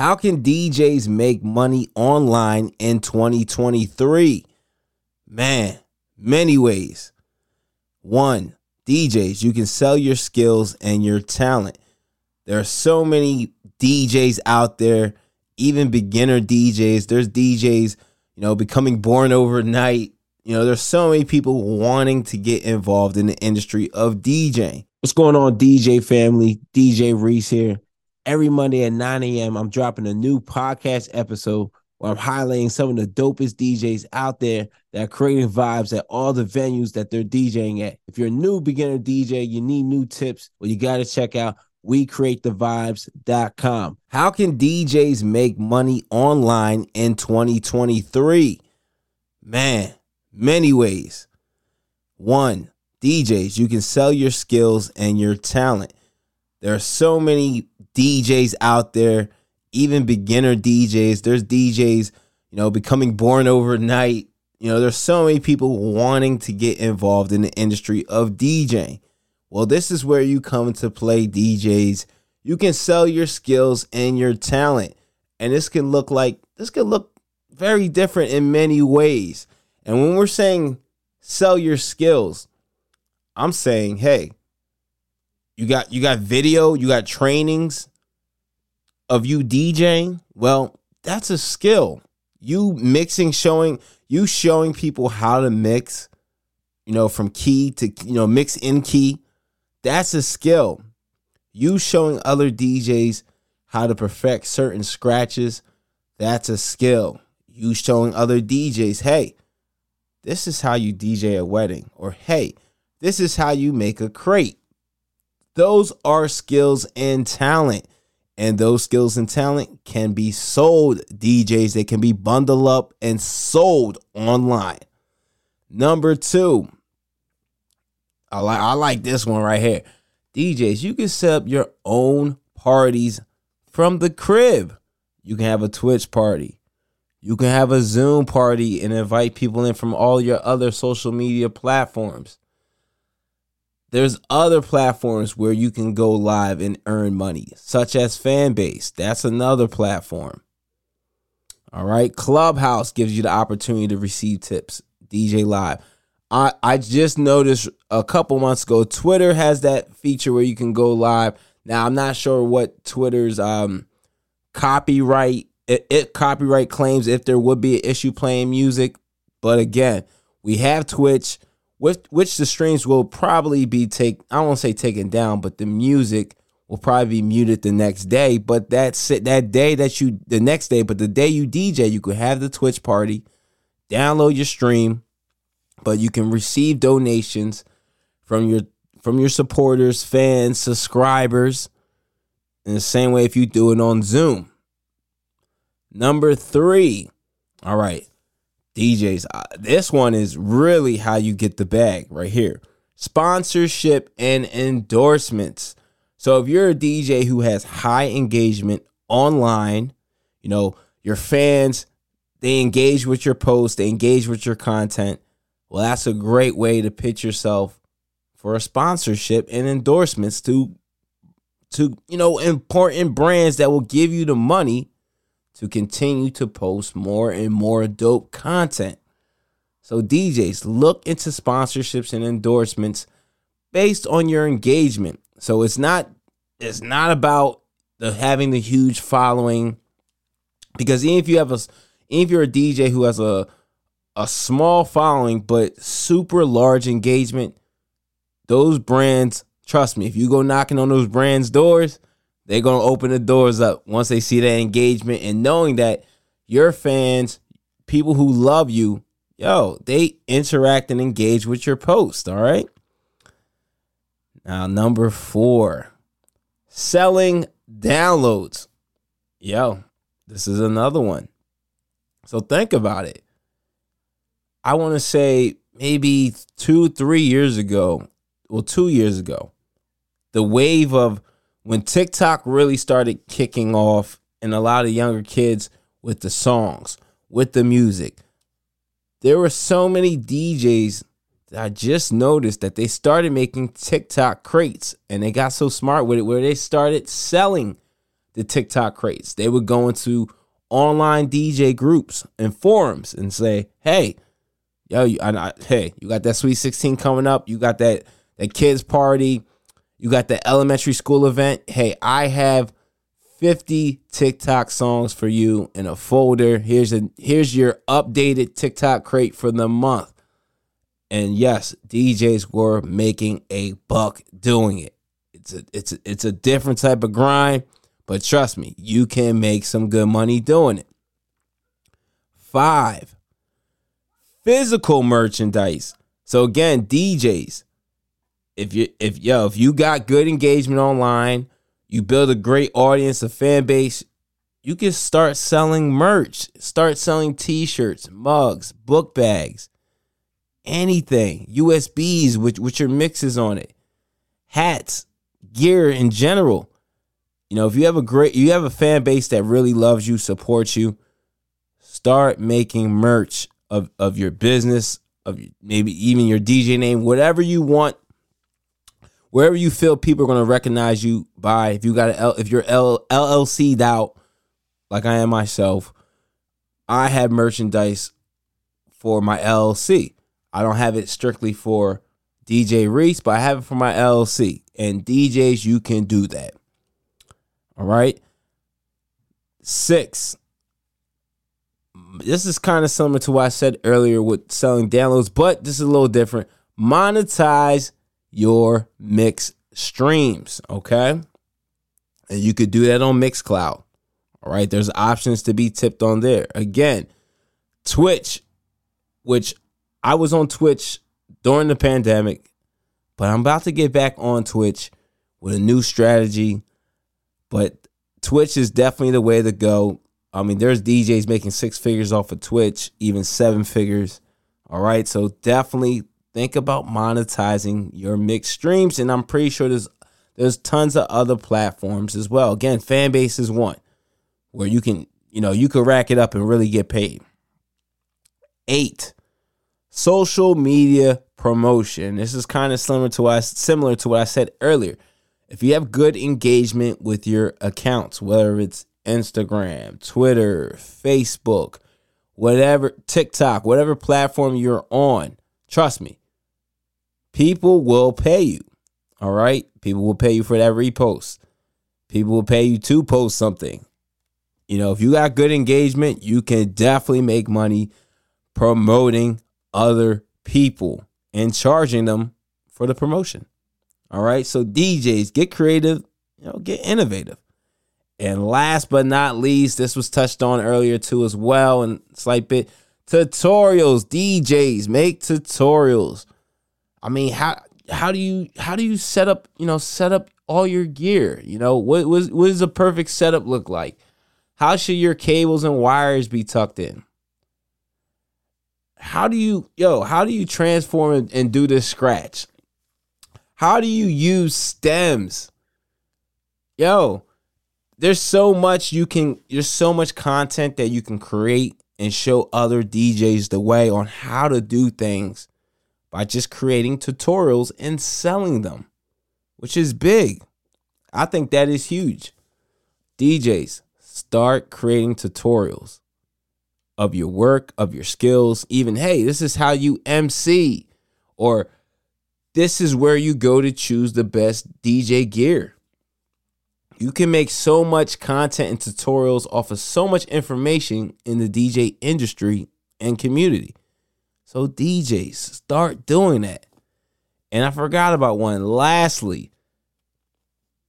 How can DJs make money online in 2023? Man, many ways. One, DJs, you can sell your skills and your talent. There are so many DJs out there even beginner DJs. There's DJs, you know, becoming born overnight. You know, there's so many people wanting to get involved in the industry of DJing. What's going on, DJ family? DJ Reese here. Every Monday at 9 a.m., I'm dropping a new podcast episode where I'm highlighting some of the dopest DJs out there that are creating vibes at all the venues that they're DJing at. If you're a new beginner DJ, you need new tips, well, you got to check out we create the vibes.com. How can DJs make money online in 2023? Man, many ways. One, DJs, you can sell your skills and your talent. There are so many DJs out there, even beginner DJs. There's DJs, you know, becoming born overnight. You know, there's so many people wanting to get involved in the industry of DJing. Well, this is where you come to play DJs. You can sell your skills and your talent. And this can look like this can look very different in many ways. And when we're saying sell your skills, I'm saying, hey, you got you got video, you got trainings of you DJing. Well, that's a skill. You mixing, showing you showing people how to mix, you know, from key to you know, mix in key that's a skill. You showing other DJs how to perfect certain scratches, that's a skill. You showing other DJs, hey, this is how you DJ a wedding, or hey, this is how you make a crate. Those are skills and talent. And those skills and talent can be sold, DJs. They can be bundled up and sold online. Number two, I like I like this one right here. DJs, you can set up your own parties from the crib. You can have a Twitch party. You can have a Zoom party and invite people in from all your other social media platforms. There's other platforms where you can go live and earn money, such as Fanbase. That's another platform. All right. Clubhouse gives you the opportunity to receive tips, DJ Live. I I just noticed a couple months ago Twitter has that feature where you can go live. Now I'm not sure what Twitter's um copyright it, it copyright claims if there would be an issue playing music, but again, we have Twitch with which the streams will probably be take I won't say taken down, but the music will probably be muted the next day. But that's it that day that you the next day, but the day you DJ, you could have the Twitch party, download your stream, but you can receive donations from your from your supporters, fans, subscribers in the same way if you do it on Zoom. Number 3. All right. DJs, uh, this one is really how you get the bag right here. Sponsorship and endorsements. So if you're a DJ who has high engagement online, you know, your fans, they engage with your posts, they engage with your content well, that's a great way to pitch yourself for a sponsorship and endorsements to to you know important brands that will give you the money to continue to post more and more dope content. So DJs, look into sponsorships and endorsements based on your engagement. So it's not it's not about the having the huge following because even if you have a even if you're a DJ who has a a small following but super large engagement, those brands, trust me, if you go knocking on those brands' doors, they're gonna open the doors up once they see that engagement and knowing that your fans, people who love you, yo, they interact and engage with your post. All right. Now, number four, selling downloads. Yo, this is another one. So think about it. I want to say maybe two, three years ago, well, two years ago, the wave of when TikTok really started kicking off and a lot of younger kids with the songs, with the music. There were so many DJs that I just noticed that they started making TikTok crates and they got so smart with it where they started selling the TikTok crates. They would go into online DJ groups and forums and say, "Hey, yo, you, I, I, hey, you got that Sweet 16 coming up. You got that that kids party. You got the elementary school event. Hey, I have 50 TikTok songs for you in a folder. Here's a here's your updated TikTok crate for the month." And yes, DJs were making a buck doing it. It's a it's a, it's a different type of grind, but trust me, you can make some good money doing it. 5. Physical merchandise. So again, DJs, if you if yo, if you got good engagement online, you build a great audience, a fan base, you can start selling merch, start selling t-shirts, mugs, book bags anything, USBs with, with your mixes on it, hats, gear in general. You know, if you have a great, you have a fan base that really loves you, supports you, start making merch of, of your business, of maybe even your DJ name, whatever you want, wherever you feel people are going to recognize you by. If you got a L, if you're L, LLC'd out, like I am myself, I have merchandise for my LLC. I don't have it strictly for DJ Reese, but I have it for my LLC. And DJs, you can do that. All right. Six. This is kind of similar to what I said earlier with selling downloads, but this is a little different. Monetize your mix streams. Okay. And you could do that on Mixcloud. All right. There's options to be tipped on there. Again, Twitch, which I was on Twitch during the pandemic, but I'm about to get back on Twitch with a new strategy. But Twitch is definitely the way to go. I mean, there's DJs making six figures off of Twitch, even seven figures. All right. So definitely think about monetizing your mixed streams. And I'm pretty sure there's there's tons of other platforms as well. Again, Fanbase is one where you can, you know, you can rack it up and really get paid. Eight, social media promotion. This is kind of similar to what I, similar to what I said earlier. If you have good engagement with your accounts, whether it's Instagram, Twitter, Facebook, whatever, TikTok, whatever platform you're on, trust me, people will pay you. All right? People will pay you for that repost. People will pay you to post something. You know, if you got good engagement, you can definitely make money promoting other people and charging them for the promotion. All right. So DJs get creative, you know, get innovative. And last but not least, this was touched on earlier too as well, and slight bit tutorials. DJs make tutorials. I mean, how how do you how do you set up you know set up all your gear? You know what what, what does a perfect setup look like? How should your cables and wires be tucked in? how do you yo how do you transform and, and do this scratch how do you use stems yo there's so much you can there's so much content that you can create and show other DJs the way on how to do things by just creating tutorials and selling them which is big i think that is huge DJs start creating tutorials of your work, of your skills, even, hey, this is how you MC, or this is where you go to choose the best DJ gear. You can make so much content and tutorials off of so much information in the DJ industry and community. So, DJs, start doing that. And I forgot about one. Lastly,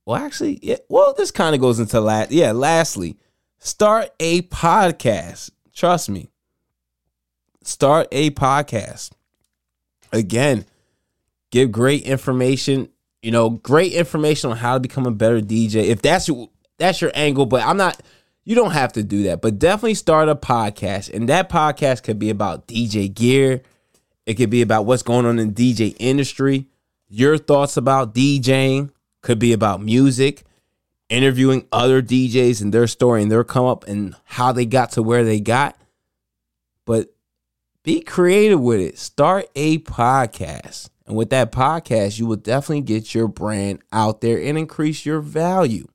well, actually, yeah, well, this kind of goes into last. Yeah, lastly, start a podcast. Trust me. Start a podcast. Again, give great information you know, great information on how to become a better DJ. If that's your that's your angle, but I'm not you don't have to do that. But definitely start a podcast. And that podcast could be about DJ gear. It could be about what's going on in the DJ industry. Your thoughts about DJing could be about music, interviewing other DJs and their story and their come up and how they got to where they got. But be creative with it. Start a podcast. And with that podcast, you will definitely get your brand out there and increase your value.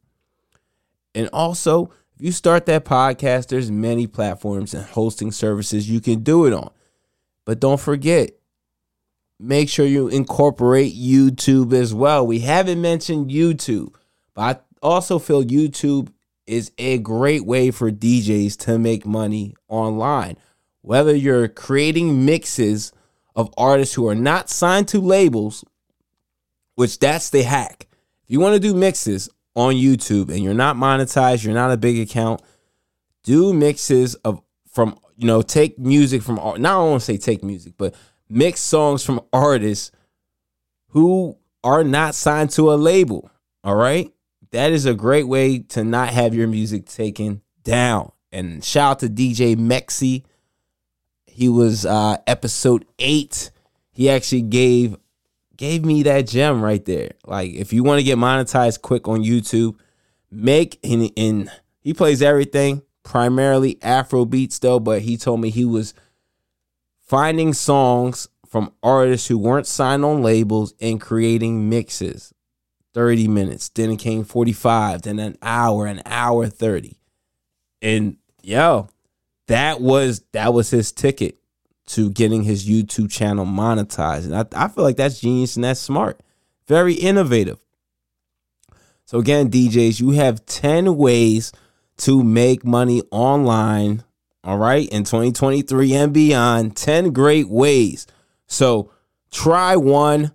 And also, if you start that podcast, there's many platforms and hosting services you can do it on. But don't forget, make sure you incorporate YouTube as well. We haven't mentioned YouTube, but I also feel YouTube is a great way for DJs to make money online. Whether you're creating mixes of artists who are not signed to labels, which that's the hack. If you want to do mixes on YouTube and you're not monetized, you're not a big account, do mixes of from you know take music from not I want to say take music, but mix songs from artists who are not signed to a label. All right, that is a great way to not have your music taken down. And shout out to DJ Mexi he was uh, episode eight. He actually gave gave me that gem right there. Like if you want to get monetized quick on YouTube, make and, in he plays everything, primarily Afro beats though, but he told me he was finding songs from artists who weren't signed on labels and creating mixes. 30 minutes, then it came 45, then an hour, an hour 30. And yo, that was that was his ticket to getting his YouTube channel monetized. And I, I feel like that's genius and that's smart. Very innovative. So again, DJs, you have 10 ways to make money online. All right, in 2023 and beyond, 10 great ways. So try one.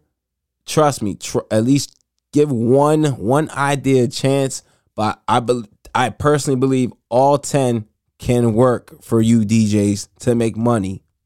Trust me, tr- at least give one one idea a chance. But I be- I personally believe all 10 can work for you DJs to make money